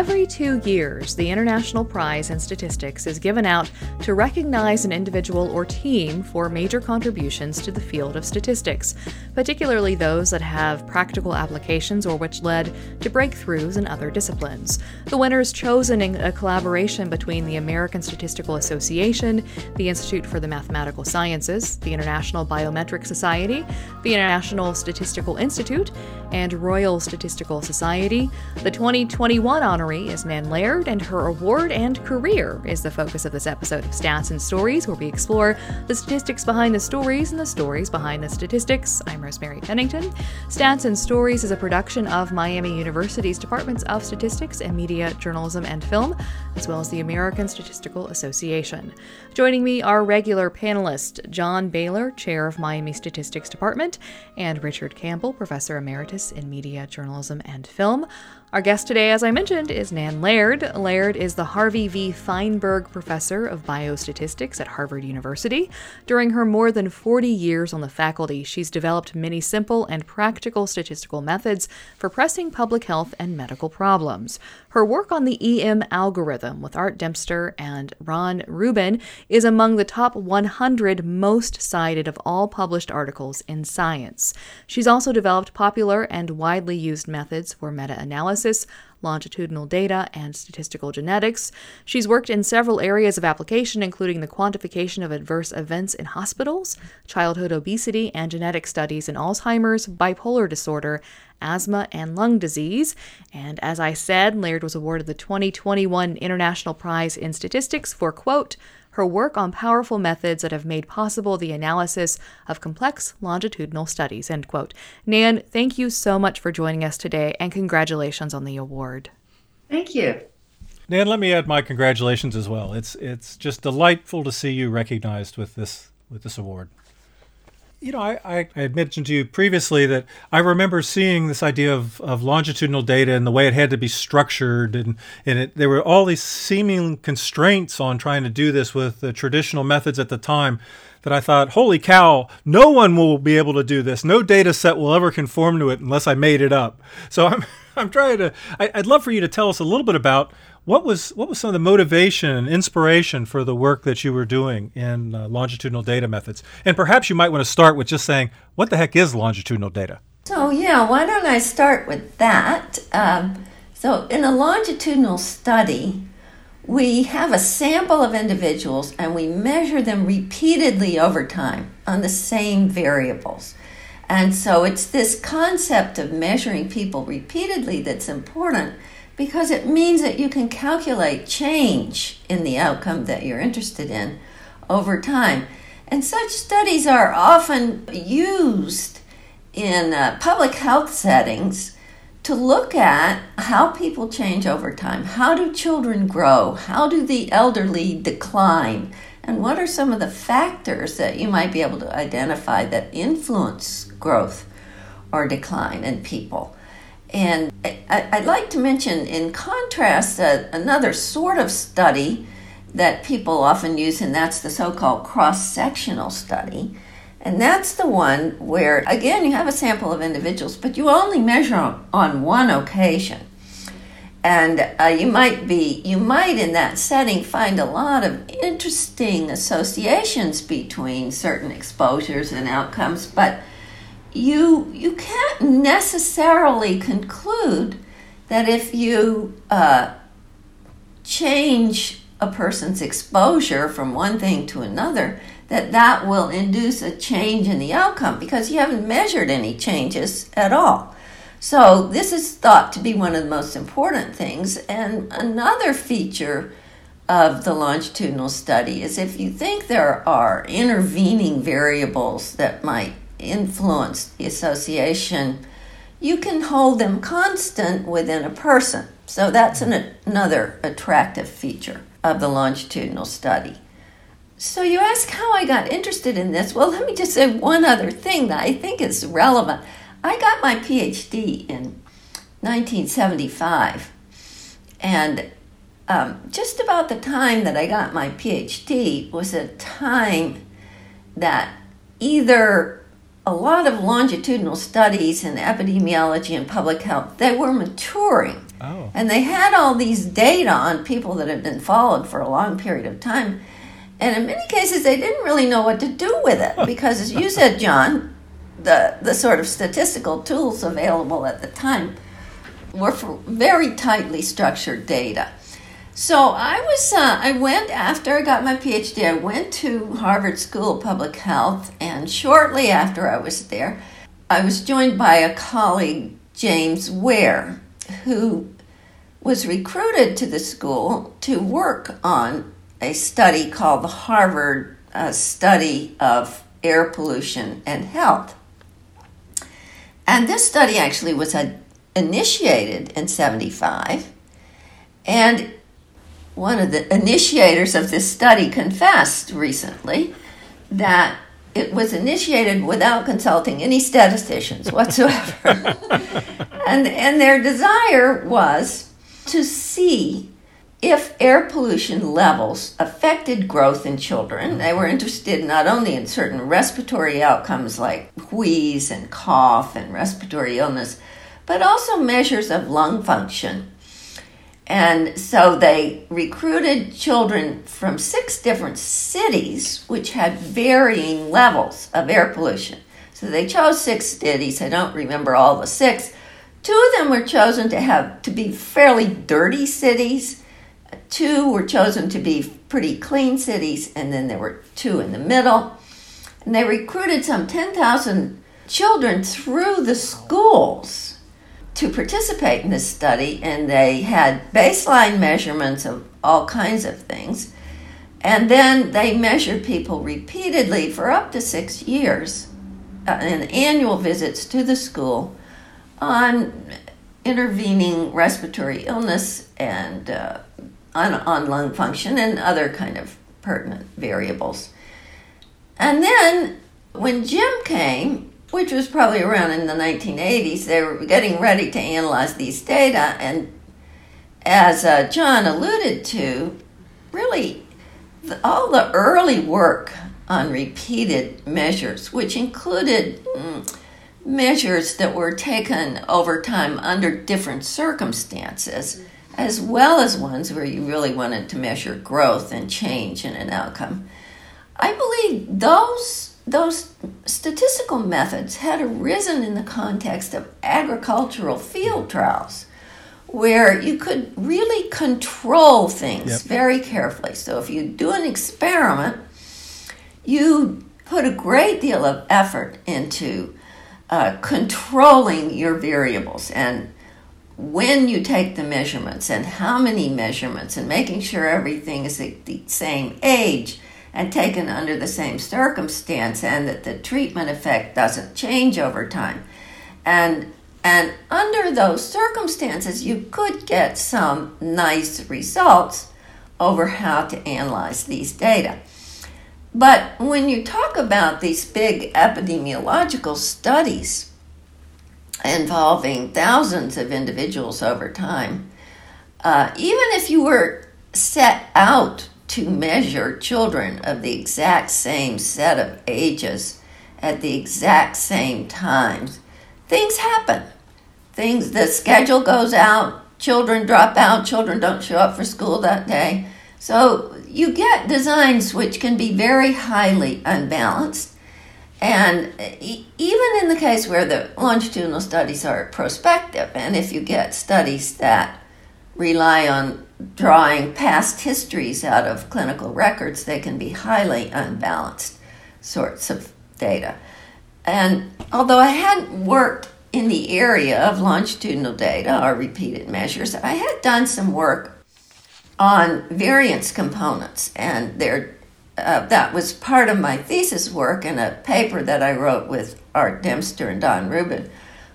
Every two years, the International Prize in Statistics is given out to recognize an individual or team for major contributions to the field of statistics, particularly those that have practical applications or which led to breakthroughs in other disciplines. The winners chosen in a collaboration between the American Statistical Association, the Institute for the Mathematical Sciences, the International Biometric Society, the International Statistical Institute, and Royal Statistical Society. The 2021 is Nan Laird, and her award and career is the focus of this episode of Stats and Stories, where we explore the statistics behind the stories and the stories behind the statistics. I'm Rosemary Pennington. Stats and Stories is a production of Miami University's Departments of Statistics and Media, Journalism, and Film, as well as the American Statistical Association. Joining me are regular panelists John Bailer, Chair of Miami Statistics Department, and Richard Campbell, Professor Emeritus in Media, Journalism, and Film. Our guest today, as I mentioned, is Nan Laird. Laird is the Harvey V. Fineberg Professor of Biostatistics at Harvard University. During her more than 40 years on the faculty, she's developed many simple and practical statistical methods for pressing public health and medical problems. Her work on the EM algorithm with Art Dempster and Don Rubin is among the top 100 most cited of all published articles in science. She's also developed popular and widely used methods for meta analysis, longitudinal data, and statistical genetics. She's worked in several areas of application, including the quantification of adverse events in hospitals, childhood obesity, and genetic studies in Alzheimer's, bipolar disorder, asthma, and lung disease. And as I said, Laird was awarded the 2021 International Prize in Statistics for, quote, her work on powerful methods that have made possible the analysis of complex longitudinal studies. End quote. Nan, thank you so much for joining us today and congratulations on the award. Thank you. Nan, let me add my congratulations as well. It's it's just delightful to see you recognized with this with this award. You know, I, I, I, had mentioned to you previously that I remember seeing this idea of, of longitudinal data and the way it had to be structured, and, and it, there were all these seeming constraints on trying to do this with the traditional methods at the time that I thought, holy cow, no one will be able to do this. No data set will ever conform to it unless I made it up. So I'm, I'm trying to, I, I'd love for you to tell us a little bit about what was what was some of the motivation and inspiration for the work that you were doing in uh, longitudinal data methods? And perhaps you might want to start with just saying, what the heck is longitudinal data? So yeah, why don't I start with that? Um, so in a longitudinal study, we have a sample of individuals and we measure them repeatedly over time on the same variables. And so it's this concept of measuring people repeatedly that's important because it means that you can calculate change in the outcome that you're interested in over time. And such studies are often used in uh, public health settings to look at how people change over time. How do children grow? How do the elderly decline? And what are some of the factors that you might be able to identify that influence growth or decline in people? And I, would like to mention, in contrast, uh, another sort of study that people often use, and that's the so called cross sectional study. And that's the one where, again, you have a sample of individuals, but you only measure on one occasion. And uh, you might be, you might in that setting find a lot of interesting associations between certain exposures and outcomes, but you you can't necessarily conclude that if you uh, change a person's exposure from one thing to another that that will induce a change in the outcome because you haven't measured any changes at all. So this is thought to be one of the most important things. And another feature of the longitudinal study is if you think there are intervening variables that might influence the association, you can hold them constant within a person. So that's an, another attractive feature of the longitudinal study. So you ask how I got interested in this. Well, let me just say one other thing that I think is relevant. I got my PhD in 1975, and um, just about the time that I got my PhD was a time that either a lot of longitudinal studies in epidemiology and public health they were maturing Oh. And they had all these data on people that had been followed for a long period of time. And in many cases, they didn't really know what to do with it because, as you said, John, the, the sort of statistical tools available at the time were for very tightly structured data. So I was uh, I went after I got my PhD. I went to Harvard School of Public Health, and shortly after I was there, I was joined by a colleague, James Ware, who was recruited to the school to work on a study called the Harvard uh, Study of Air Pollution and Health. And this study actually was uh, initiated in 75. And one of the initiators of this study confessed recently that it was initiated without consulting any statisticians whatsoever. and, and their desire was to see if air pollution levels affected growth in children. They were interested not only in certain respiratory outcomes like wheeze and cough and respiratory illness, but also measures of lung function. And so they recruited children from six different cities, which had varying levels of air pollution. So they chose six cities. I don't remember all the six. Two of them were chosen to have to be fairly dirty cities. Two were chosen to be pretty clean cities, and then there were two in the middle. And they recruited some 10,000 children through the schools to participate in this study, and they had baseline measurements of all kinds of things. And then they measured people repeatedly for up to six years uh, in annual visits to the school on intervening respiratory illness and uh, on, on lung function and other kind of pertinent variables. And then when Jim came, which was probably around in the 1980s, they were getting ready to analyze these data. And as uh, John alluded to, really the, all the early work on repeated measures, which included mm, measures that were taken over time under different circumstances, as well as ones where you really wanted to measure growth and change in an outcome. I believe those those statistical methods had arisen in the context of agricultural field trials where you could really control things yep. very carefully. So if you do an experiment, you put a great deal of effort into uh, controlling your variables and when you take the measurements and how many measurements and making sure everything is at the same age and taken under the same circumstance and that the treatment effect doesn't change over time. And and under those circumstances you could get some nice results over how to analyze these data. But when you talk about these big epidemiological studies involving thousands of individuals over time, uh, even if you were set out to measure children of the exact same set of ages at the exact same times, things happen. Things the schedule goes out, children drop out, children don't show up for school that day. So you get designs which can be very highly unbalanced. And even in the case where the longitudinal studies are prospective, and if you get studies that rely on drawing past histories out of clinical records, they can be highly unbalanced sorts of data. And although I hadn't worked in the area of longitudinal data or repeated measures, I had done some work on variance components, and there, uh, that was part of my thesis work in a paper that I wrote with Art Dempster and Don Rubin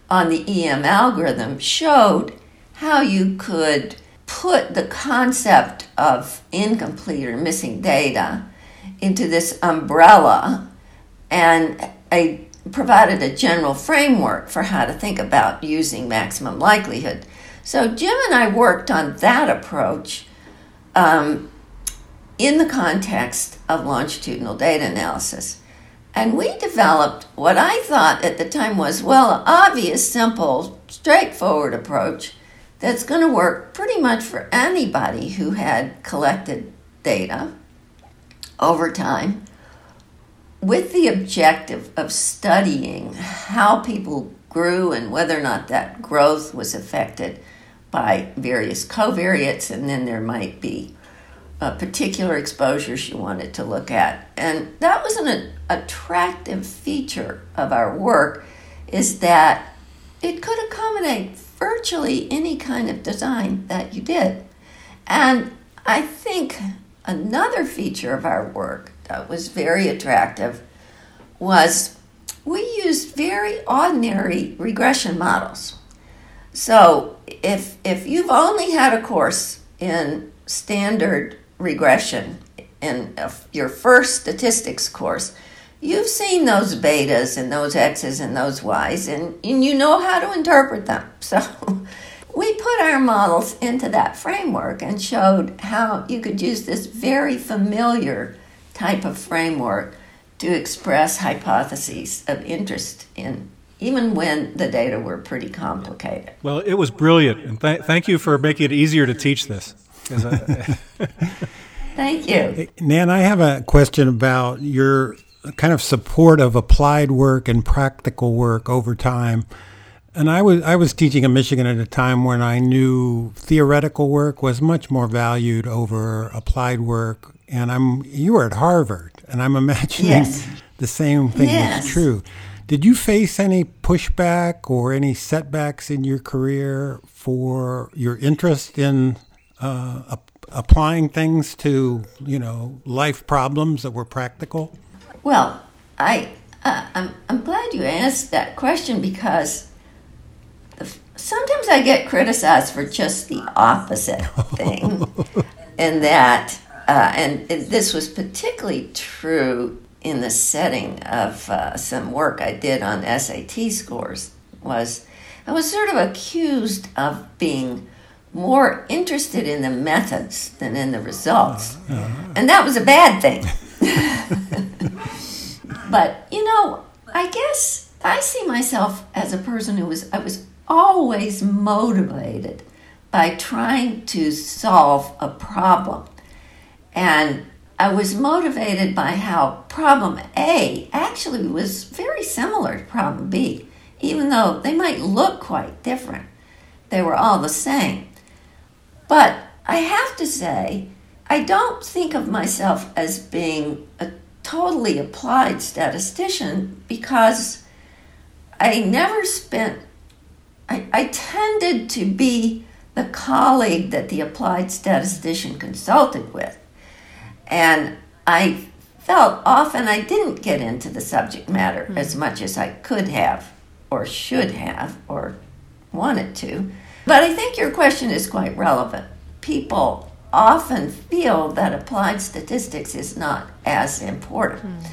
on the EM algorithm showed how you could put the concept of incomplete or missing data into this umbrella and I provided a general framework for how to think about using maximum likelihood. So Jim and I worked on that approach um, in the context of longitudinal data analysis. And we developed what I thought at the time was, well, obvious, simple, straightforward approach that's going to work pretty much for anybody who had collected data over time with the objective of studying how people grew and whether or not that growth was affected by various covariates, and then there might be uh, particular exposures you wanted to look at. And that was an attractive feature of our work is that it could accommodate virtually any kind of design that you did. And I think another feature of our work that was very attractive was we used very ordinary regression models. So if if you've only had a course in standard regression in your first statistics course, you've seen those betas and those x's and those y's and, and you know how to interpret them. So we put our models into that framework and showed how you could use this very familiar type of framework to express hypotheses of interest in even when the data were pretty complicated. Well, it was brilliant, and th- thank you for making it easier to teach this. thank you. Nan, I have a question about your kind of support of applied work and practical work over time. And I was I was teaching in Michigan at a time when I knew theoretical work was much more valued over applied work. And I'm you were at Harvard, and I'm imagining yes. the same thing yes. is true. Did you face any pushback or any setbacks in your career for your interest in uh, applying things to you know life problems that were practical? Well, I uh, I'm I'm glad you asked that question because the, sometimes I get criticized for just the opposite thing, and that uh, and this was particularly true in the setting of uh, some work I did on SAT scores was I was sort of accused of being more interested in the methods than in the results. Uh-huh. And that was a bad thing. but, you know, I guess I see myself as a person who was, I was always motivated by trying to solve a problem. And I was motivated by how problem A actually was very similar to problem B, even though they might look quite different. They were all the same. But I have to say, I don't think of myself as being a totally applied statistician because I never spent, I, I tended to be the colleague that the applied statistician consulted with. And I felt often I didn't get into the subject matter mm-hmm. as much as I could have, or should have, or wanted to. But I think your question is quite relevant. People often feel that applied statistics is not as important. Mm.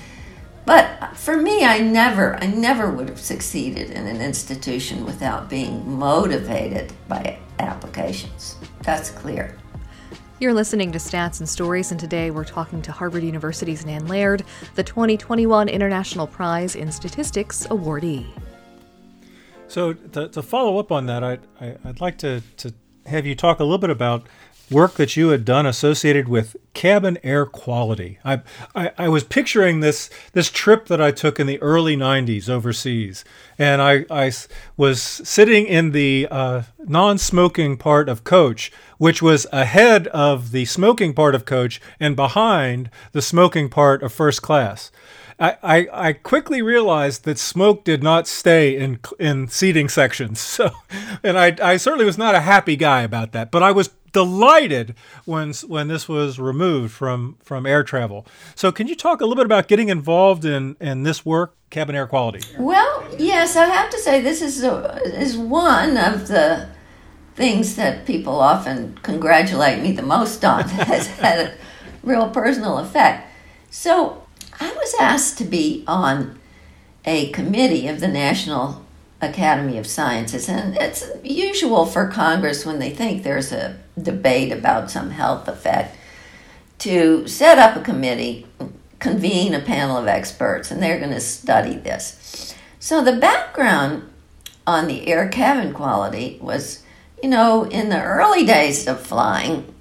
But for me, I never, I never would have succeeded in an institution without being motivated by applications. That's clear. You're listening to Stats and Stories, and today we're talking to Harvard University's Nan Laird, the 2021 International Prize in Statistics awardee. So to, to follow up on that, I'd, I, i would like to, to have you talk a little bit about work that you had done associated with cabin air quality. I, I, I, was picturing this this trip that I took in the early '90s overseas, and I, I was sitting in the uh, non-smoking part of coach, which was ahead of the smoking part of coach and behind the smoking part of first class. I, I, quickly realized that smoke did not stay in in seating sections. So, and I, I certainly was not a happy guy about that. But I was delighted when when this was removed from from air travel. So, can you talk a little bit about getting involved in in this work, cabin air quality? Well, yes, I have to say this is a, is one of the things that people often congratulate me the most on has had a real personal effect. So I was asked to be on a committee of the National Academy of Sciences, and it's usual for Congress when they think there's a debate about some health effect to set up a committee, convene a panel of experts, and they're going to study this. So the background on the air cabin quality was you know, in the early days of flying,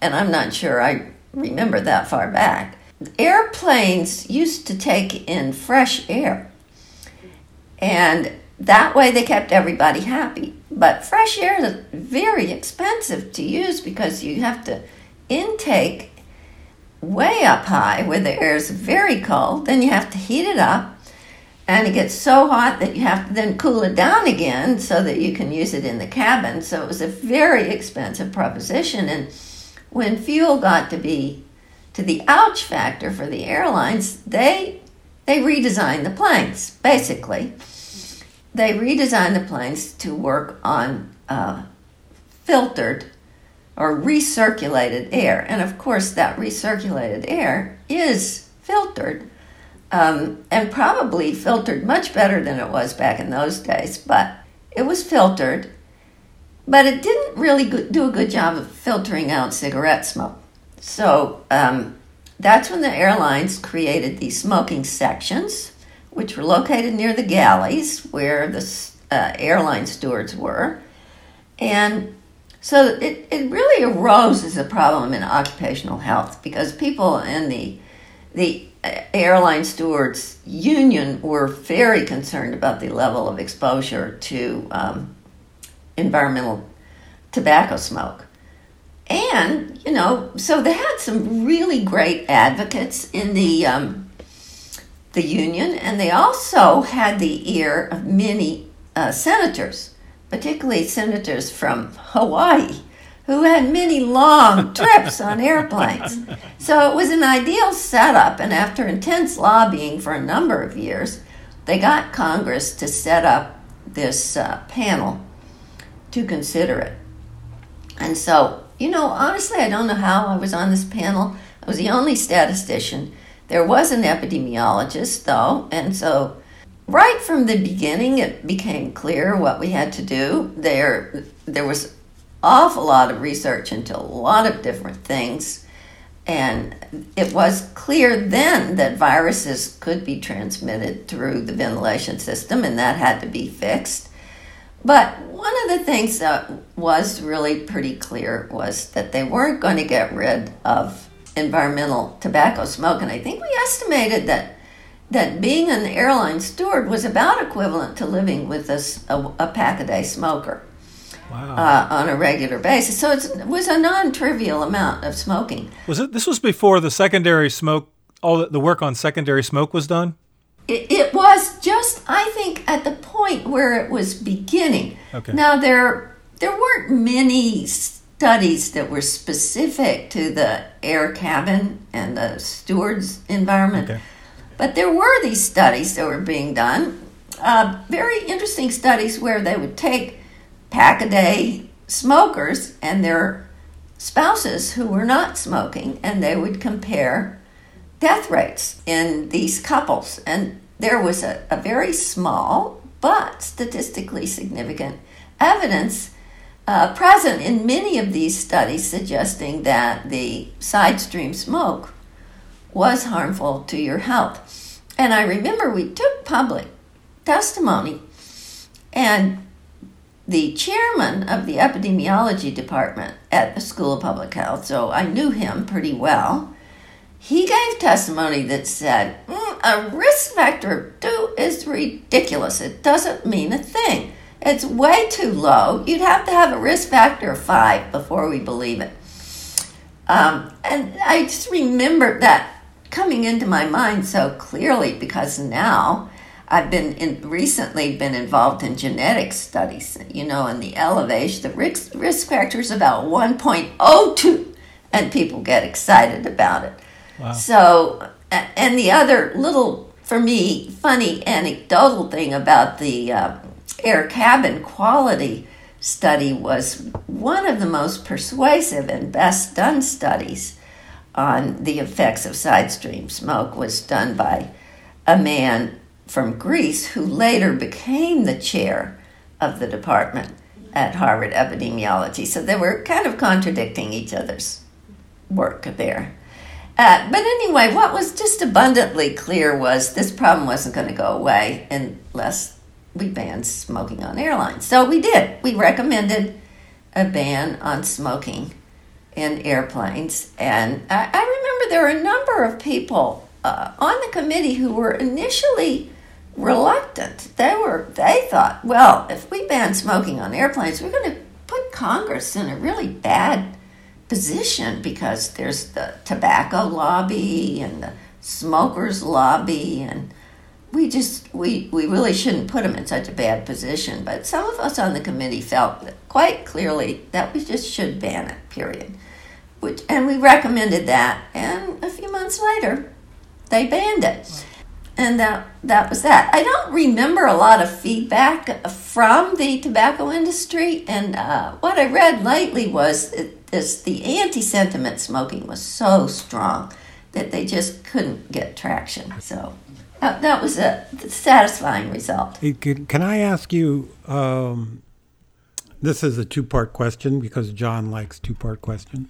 and I'm not sure I remember that far back, airplanes used to take in fresh air. And that way they kept everybody happy. But fresh air is very expensive to use because you have to intake way up high where the air is very cold. Then you have to heat it up, and it gets so hot that you have to then cool it down again so that you can use it in the cabin. So it was a very expensive proposition. And when fuel got to be to the ouch factor for the airlines, they they redesigned the planes basically. They redesigned the planes to work on uh, filtered or recirculated air. And of course, that recirculated air is filtered um, and probably filtered much better than it was back in those days, but it was filtered. But it didn't really do a good job of filtering out cigarette smoke. So um, that's when the airlines created these smoking sections, which were located near the galleys where the uh, airline stewards were. And so it, it really arose as a problem in occupational health because people in the the airline stewards union were very concerned about the level of exposure to um, environmental tobacco smoke. And, you know, so they had some really great advocates in the um, the union, and they also had the ear of many uh, senators particularly senators from Hawaii, who had many long trips on airplanes. So it was an ideal setup, and after intense lobbying for a number of years, they got Congress to set up this uh, panel to consider it. And so, you know, honestly, I don't know how I was on this panel. I was the only statistician. There was an epidemiologist, though, and so right from the beginning, it became clear what we had to do. There, there was awful lot of research into a lot of different things, and it was clear then that viruses could be transmitted through the ventilation system, and that had to be fixed. But one of the things that was really pretty clear was that they weren't going to get rid of environmental tobacco smoke, and I think we estimated that that being an airline steward was about equivalent to living with a, a, a pack a day smoker wow. uh, on a regular basis. So it was a non trivial amount of smoking. Was it? This was before the secondary smoke. All the work on secondary smoke was done. It, it was just, I think, at the point where it was beginning. Okay. Now there there weren't many studies that were specific to the air cabin and the steward's environment. Okay. But there were these studies that were being done, uh, very interesting studies where they would take pack a day smokers and their spouses who were not smoking, and they would compare death rates in these couples. And there was a, a very small but statistically significant evidence uh, present in many of these studies suggesting that the side stream smoke was harmful to your health. And I remember we took public testimony, and the chairman of the epidemiology department at the School of Public Health, so I knew him pretty well, he gave testimony that said, mm, a risk factor of two is ridiculous. It doesn't mean a thing. It's way too low. You'd have to have a risk factor of five before we believe it. Um, and I just remember that coming into my mind so clearly because now I've been in, recently been involved in genetic studies. You know, in the elevation, the risk, risk factor is about 1.02, and people get excited about it. So, and the other little, for me, funny anecdotal thing about the uh, air cabin quality study was one of the most persuasive and best done studies on the effects of side stream smoke was done by a man from Greece who later became the chair of the department at Harvard Epidemiology. So they were kind of contradicting each other's work there. Uh, but anyway, what was just abundantly clear was this problem wasn't going to go away unless we banned smoking on airlines. So we did. We recommended a ban on smoking in airplanes. And I, I remember there were a number of people uh, on the committee who were initially reluctant. They were they thought, well, if we ban smoking on airplanes, we're going to put Congress in a really bad position because there's the tobacco lobby and the smokers lobby and we just we, we really shouldn't put them in such a bad position. But some of us on the committee felt quite clearly that we just should ban it period. Which and we recommended that and a few months later they banned it and that that was that i don't remember a lot of feedback from the tobacco industry and uh, what i read lately was this the anti-sentiment smoking was so strong that they just couldn't get traction so that, that was a satisfying result. Can I ask you? Um, this is a two-part question because John likes two-part questions.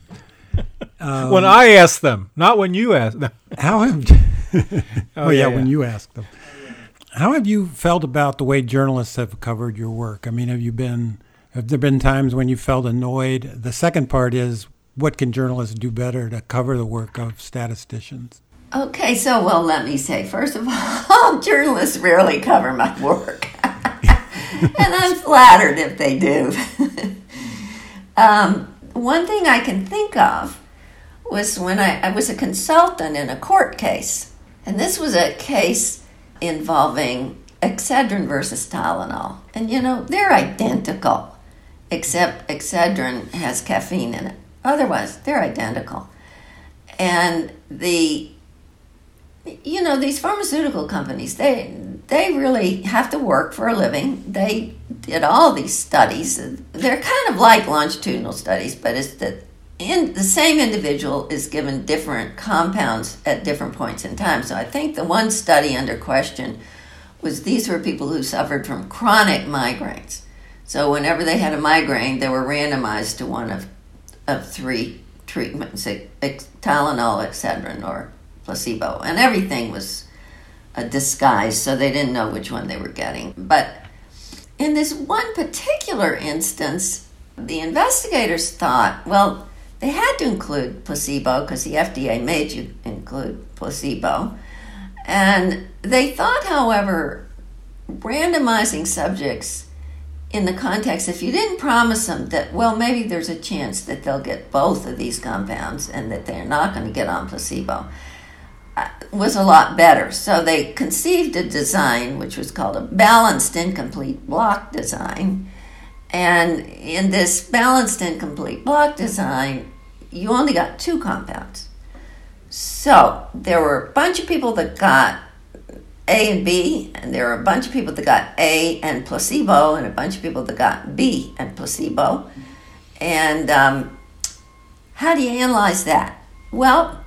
Um, when I ask them, not when you ask them. How have? oh, yeah, yeah, when you ask them. How have you felt about the way journalists have covered your work? I mean, have you been? Have there been times when you felt annoyed? The second part is, what can journalists do better to cover the work of statisticians? Okay, so well, let me say first of all, journalists rarely cover my work, and I'm flattered if they do. um, one thing I can think of was when I, I was a consultant in a court case, and this was a case involving Excedrin versus Tylenol, and you know they're identical, except Excedrin has caffeine in it. Otherwise, they're identical, and the you know these pharmaceutical companies they they really have to work for a living. They did all these studies. They're kind of like longitudinal studies but it's that in the same individual is given different compounds at different points in time. So i think the one study under question was these were people who suffered from chronic migraines. So whenever they had a migraine they were randomized to one of of three treatments tylenol excedrin or placebo, and everything was a disguise, so they didn't know which one they were getting. But in this one particular instance, the investigators thought, well, they had to include placebo because the FDA made you include placebo. And they thought, however, randomizing subjects in the context, if you didn't promise them that, well, maybe there's a chance that they'll get both of these compounds and that they're not going to get on placebo, uh, was a lot better. So they conceived a design which was called a balanced incomplete block design. And in this balanced incomplete block design, you only got two compounds. So there were a bunch of people that got A and B, and there were a bunch of people that got A and placebo, and a bunch of people that got B and placebo. And um, how do you analyze that? Well,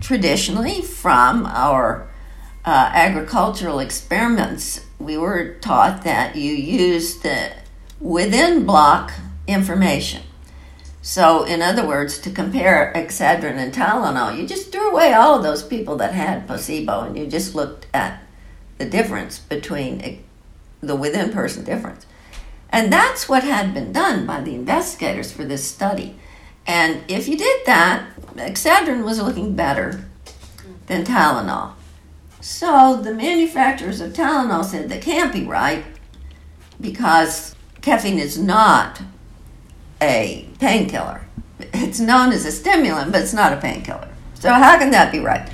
traditionally from our uh, agricultural experiments, we were taught that you use the within block information. So, in other words, to compare Excedrin and Tylenol, you just threw away all of those people that had placebo and you just looked at the difference between the within person difference. And that's what had been done by the investigators for this study. And if you did that, Excedrin was looking better than Tylenol. So the manufacturers of Tylenol said that can't be right because caffeine is not a painkiller. It's known as a stimulant, but it's not a painkiller. So how can that be right?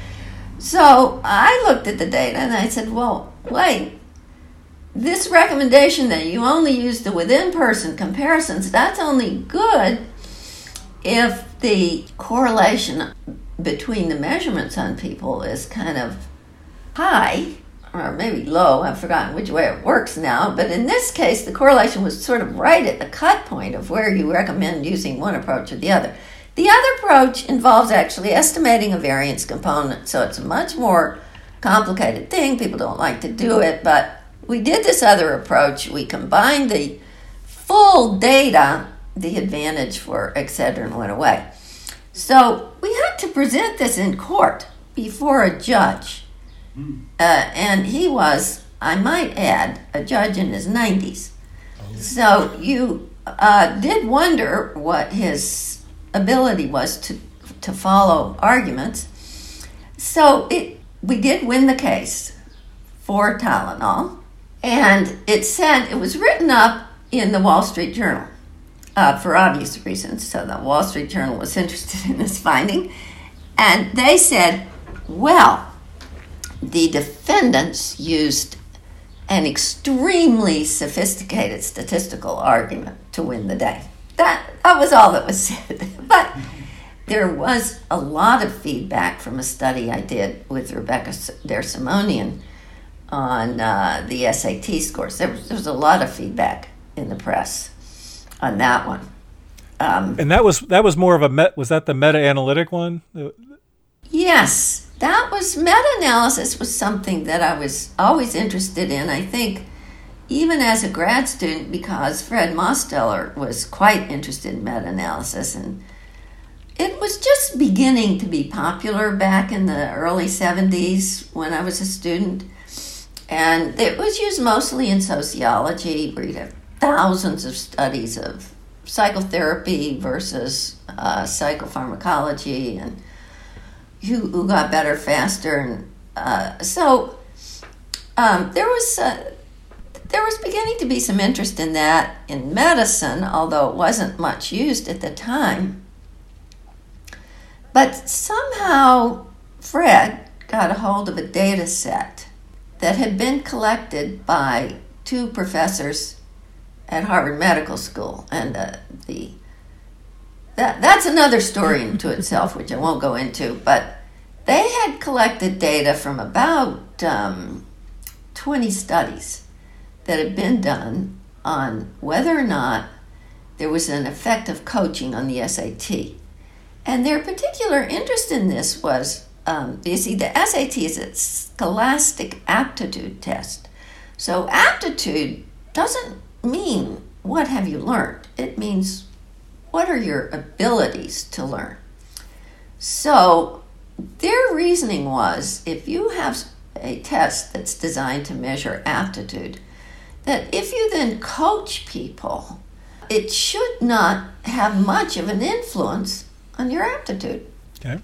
So I looked at the data and I said, well, wait, this recommendation that you only use the within person comparisons, that's only good if the correlation between the measurements on people is kind of high or maybe low. I've forgotten which way it works now. But in this case, the correlation was sort of right at the cut point of where you recommend using one approach or the other. The other approach involves actually estimating a variance component, so it's a much more complicated thing. People don't like to do it, but we did this other approach. We combined the full data the advantage for Excedrin went away. So we had to present this in court before a judge. Uh, and he was, I might add, a judge in his 90s. Oh. So you uh, did wonder what his ability was to, to follow arguments. So it, we did win the case for Tylenol, and it said it was written up in the Wall Street Journal uh, for obvious reasons. So the Wall Street Journal was interested in this finding, and they said, well, the defendants used an extremely sophisticated statistical argument to win the day. That, that was all that was said. but there was a lot of feedback from a study I did with Rebecca DerSimonian on uh, the SAT scores. There was, there was a lot of feedback in the press on that one. Um, and that was that was more of a met. Was that the meta analytic one? Yes, that was meta analysis was something that I was always interested in. I think even as a grad student, because Fred Mosteller was quite interested in meta analysis, and it was just beginning to be popular back in the early 70s when I was a student. And it was used mostly in sociology, where you'd have thousands of studies of psychotherapy versus uh, psychopharmacology and who, who got better faster. And uh, so um, there was uh, there was beginning to be some interest in that in medicine, although it wasn't much used at the time. But somehow Fred got a hold of a data set that had been collected by two professors at Harvard Medical School, and uh, the that that's another story into itself, which I won't go into. But they had collected data from about um, 20 studies that had been done on whether or not there was an effect of coaching on the SAT. And their particular interest in this was um, you see, the SAT is a scholastic aptitude test. So, aptitude doesn't mean what have you learned, it means what are your abilities to learn. So, their reasoning was if you have a test that's designed to measure aptitude, that if you then coach people, it should not have much of an influence on your aptitude. Okay.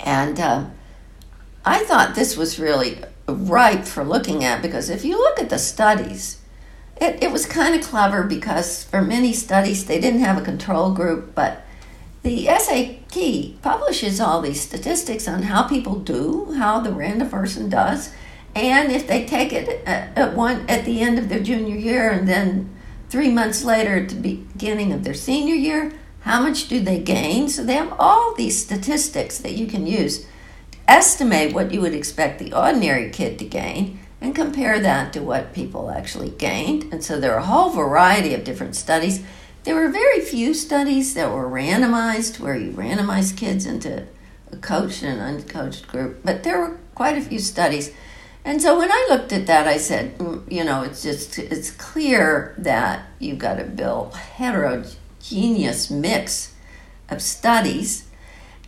And uh, I thought this was really ripe for looking at because if you look at the studies, it, it was kind of clever because for many studies they didn't have a control group, but the SAT publishes all these statistics on how people do, how the random person does, and if they take it at, at one at the end of their junior year and then three months later at the beginning of their senior year, how much do they gain? So they have all these statistics that you can use to estimate what you would expect the ordinary kid to gain and compare that to what people actually gained. And so there are a whole variety of different studies. There were very few studies that were randomized, where you randomize kids into a coached and an uncoached group, but there were quite a few studies. And so when I looked at that, I said, mm, you know, it's just it's clear that you've got to build heterogeneous mix of studies.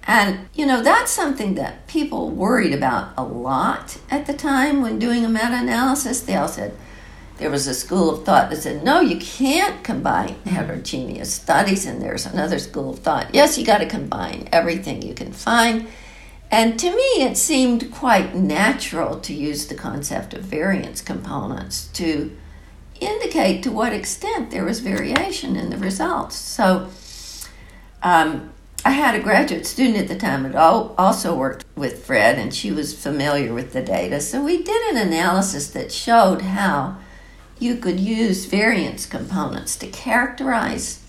And, you know, that's something that people worried about a lot at the time when doing a meta analysis. They all said, there was a school of thought that said, no, you can't combine heterogeneous studies. And there's another school of thought, yes, you got to combine everything you can find. And to me, it seemed quite natural to use the concept of variance components to indicate to what extent there was variation in the results. So, um, I had a graduate student at the time that also worked with Fred, and she was familiar with the data. So, we did an analysis that showed how you could use variance components to characterize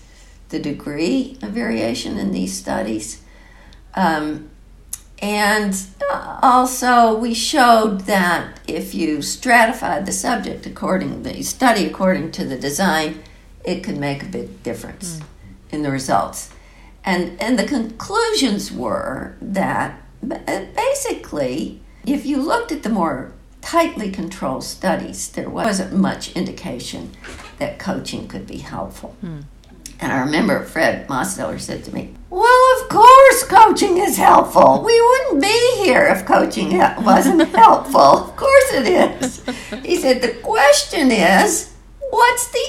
the degree of variation in these studies. Um, and uh, also, we showed that if you stratified the subject according the study according to the design, it could make a big difference mm. in the results. And and the conclusions were that uh, basically, if you looked at the more tightly controlled studies, there wasn't much indication that coaching could be helpful. Mm. And I remember Fred Mosteller said to me, Well, of course coaching is helpful. We wouldn't be here if coaching wasn't helpful. Of course it is. He said, The question is, what's the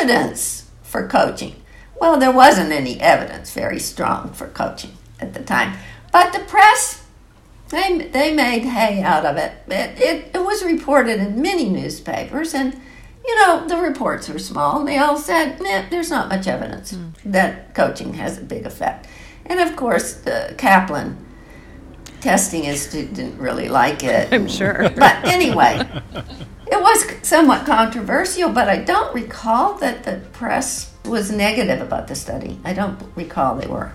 evidence for coaching. Well, there wasn't any evidence very strong for coaching at the time, but the press they, they made hay out of it. It, it. it was reported in many newspapers, and you know the reports were small. They all said, "There's not much evidence mm. that coaching has a big effect." And of course, the Kaplan testing institute didn't really like it. I'm sure. But anyway, it was somewhat controversial, but I don't recall that the press was negative about the study. I don't recall they were.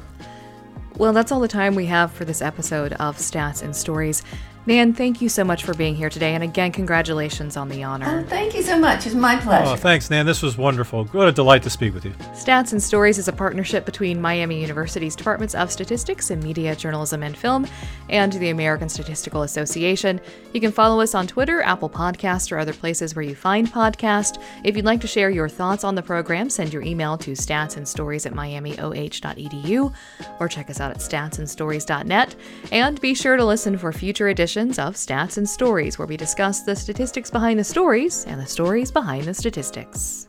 Well, that's all the time we have for this episode of Stats and Stories. Nan, thank you so much for being here today. And again, congratulations on the honor. Oh, thank you so much. It's my oh, pleasure. Oh, thanks, Nan. This was wonderful. What a delight to speak with you. Stats and Stories is a partnership between Miami University's Departments of Statistics and Media, Journalism, and Film and the American Statistical Association. You can follow us on Twitter, Apple Podcast, or other places where you find podcasts. If you'd like to share your thoughts on the program, send your email to statsandstories at miamioh.edu or check us out at statsandstories.net. And be sure to listen for future editions editions of Stats and Stories, where we discuss the statistics behind the stories and the stories behind the statistics.